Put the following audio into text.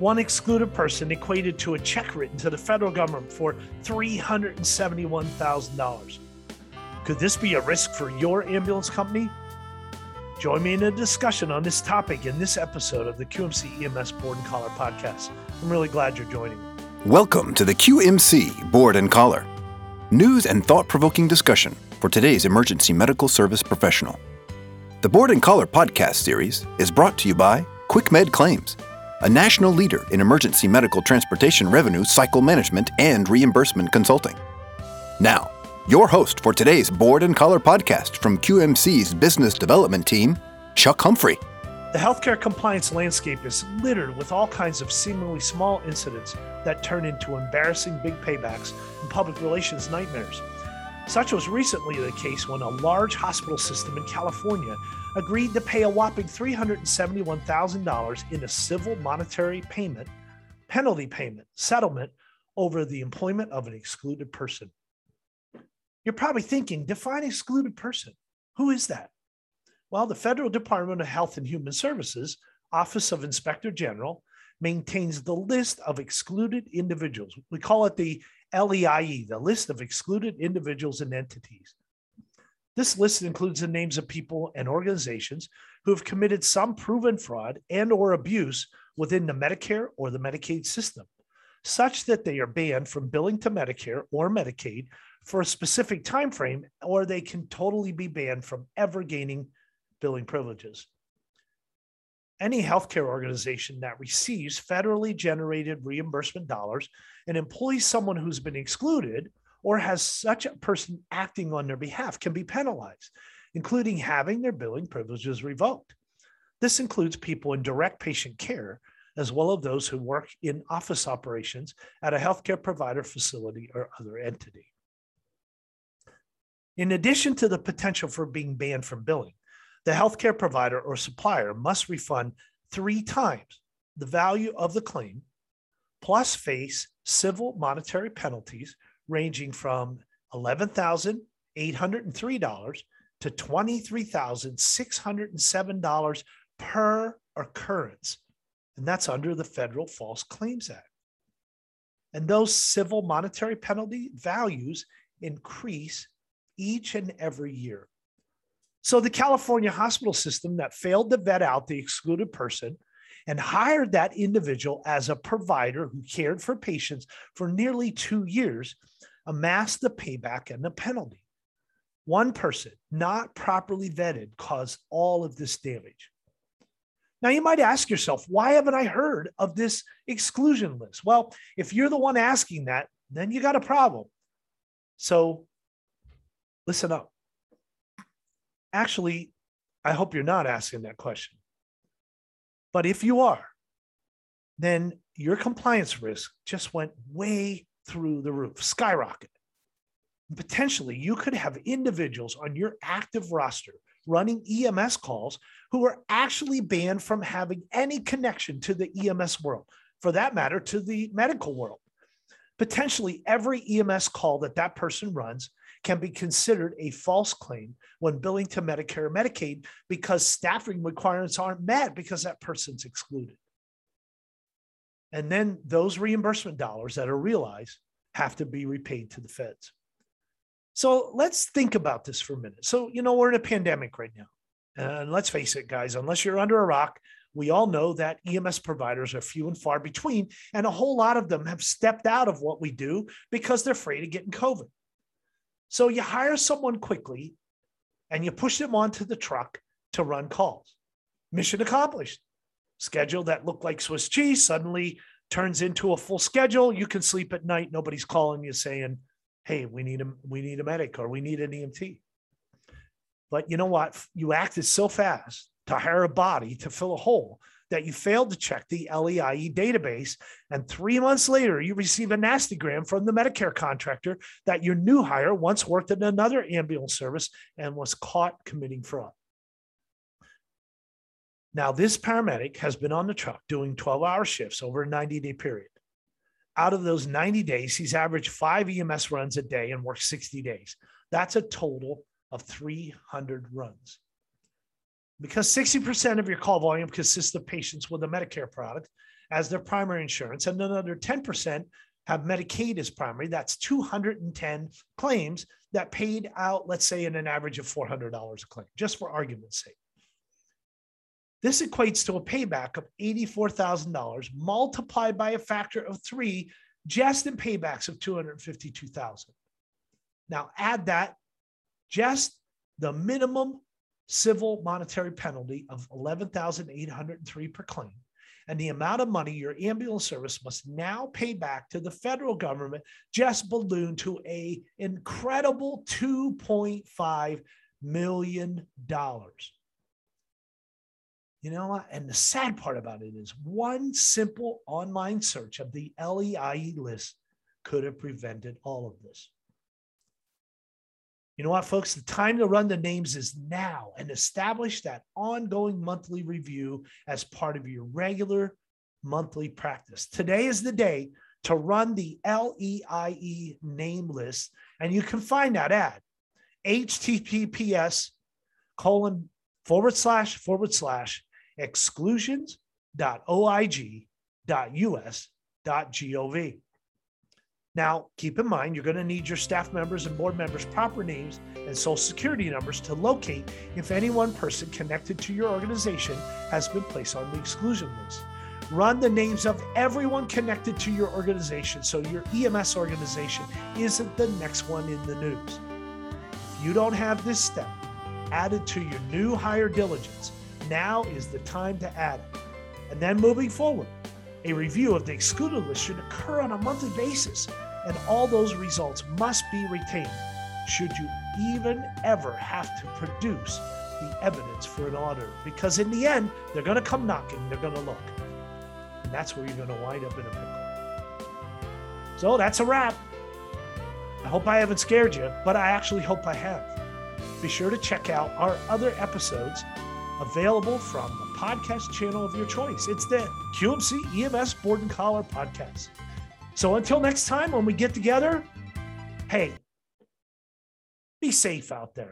One excluded person equated to a check written to the federal government for $371,000. Could this be a risk for your ambulance company? Join me in a discussion on this topic in this episode of the QMC EMS Board and Collar podcast. I'm really glad you're joining me. Welcome to the QMC Board and Collar. News and thought provoking discussion for today's emergency medical service professional. The Board and Collar podcast series is brought to you by QuickMed Claims a national leader in emergency medical transportation revenue cycle management and reimbursement consulting. Now, your host for today's Board and Collar podcast from QMC's business development team, Chuck Humphrey. The healthcare compliance landscape is littered with all kinds of seemingly small incidents that turn into embarrassing big paybacks and public relations nightmares. Such was recently the case when a large hospital system in California agreed to pay a whopping $371,000 in a civil monetary payment, penalty payment, settlement over the employment of an excluded person. You're probably thinking, define excluded person. Who is that? Well, the Federal Department of Health and Human Services, Office of Inspector General, maintains the list of excluded individuals. We call it the LEIE, the list of excluded individuals and entities. This list includes the names of people and organizations who have committed some proven fraud and or abuse within the Medicare or the Medicaid system, such that they are banned from billing to Medicare or Medicaid for a specific time frame, or they can totally be banned from ever gaining billing privileges. Any healthcare organization that receives federally generated reimbursement dollars and employs someone who's been excluded or has such a person acting on their behalf can be penalized, including having their billing privileges revoked. This includes people in direct patient care, as well as those who work in office operations at a healthcare provider facility or other entity. In addition to the potential for being banned from billing, the healthcare provider or supplier must refund three times the value of the claim, plus face civil monetary penalties ranging from $11,803 to $23,607 per occurrence. And that's under the Federal False Claims Act. And those civil monetary penalty values increase each and every year. So the California hospital system that failed to vet out the excluded person and hired that individual as a provider who cared for patients for nearly two years amassed the payback and the penalty. One person, not properly vetted, caused all of this damage. Now, you might ask yourself, why haven't I heard of this exclusion list? Well, if you're the one asking that, then you got a problem. So listen up. Actually, I hope you're not asking that question. But if you are, then your compliance risk just went way through the roof, skyrocket. Potentially, you could have individuals on your active roster running EMS calls who are actually banned from having any connection to the EMS world, for that matter, to the medical world. Potentially, every EMS call that that person runs can be considered a false claim when billing to Medicare or Medicaid because staffing requirements aren't met because that person's excluded. And then those reimbursement dollars that are realized have to be repaid to the feds. So let's think about this for a minute. So, you know, we're in a pandemic right now. And let's face it, guys, unless you're under a rock, we all know that EMS providers are few and far between. And a whole lot of them have stepped out of what we do because they're afraid of getting COVID. So you hire someone quickly and you push them onto the truck to run calls. Mission accomplished schedule that looked like Swiss cheese suddenly turns into a full schedule. You can sleep at night. Nobody's calling you saying, "Hey, we need a we need a medic or we need an EMT." But you know what? You acted so fast to hire a body to fill a hole that you failed to check the LEIE database. And three months later, you receive a nastygram from the Medicare contractor that your new hire once worked in another ambulance service and was caught committing fraud. Now, this paramedic has been on the truck doing 12 hour shifts over a 90 day period. Out of those 90 days, he's averaged five EMS runs a day and worked 60 days. That's a total of 300 runs. Because 60% of your call volume consists of patients with a Medicare product, as their primary insurance, and another 10% have Medicaid as primary. That's 210 claims that paid out, let's say, in an average of $400 a claim, just for argument's sake. This equates to a payback of $84,000 multiplied by a factor of three, just in paybacks of 252,000. Now add that just the minimum civil monetary penalty of 11,803 per claim and the amount of money your ambulance service must now pay back to the federal government just ballooned to a incredible 2.5 million dollars. You know? And the sad part about it is one simple online search of the LEIE list could have prevented all of this. You know what, folks? The time to run the names is now and establish that ongoing monthly review as part of your regular monthly practice. Today is the day to run the LEIE name list, and you can find that at https colon forward slash forward slash exclusions.oig.us.gov. Now, keep in mind, you're going to need your staff members and board members' proper names and social security numbers to locate if any one person connected to your organization has been placed on the exclusion list. Run the names of everyone connected to your organization so your EMS organization isn't the next one in the news. If you don't have this step added to your new hire diligence, now is the time to add it. And then moving forward, a review of the excluded list should occur on a monthly basis, and all those results must be retained should you even ever have to produce the evidence for an auditor. Because in the end, they're going to come knocking, they're going to look. And that's where you're going to wind up in a pickle. So that's a wrap. I hope I haven't scared you, but I actually hope I have. Be sure to check out our other episodes available from podcast channel of your choice. It's the QMC EMS Board and Collar podcast. So until next time, when we get together, hey, be safe out there.